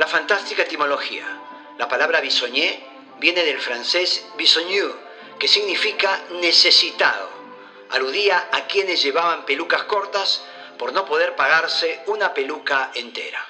La fantástica etimología. La palabra bisogné viene del francés bisogneux, que significa necesitado. Aludía a quienes llevaban pelucas cortas por no poder pagarse una peluca entera.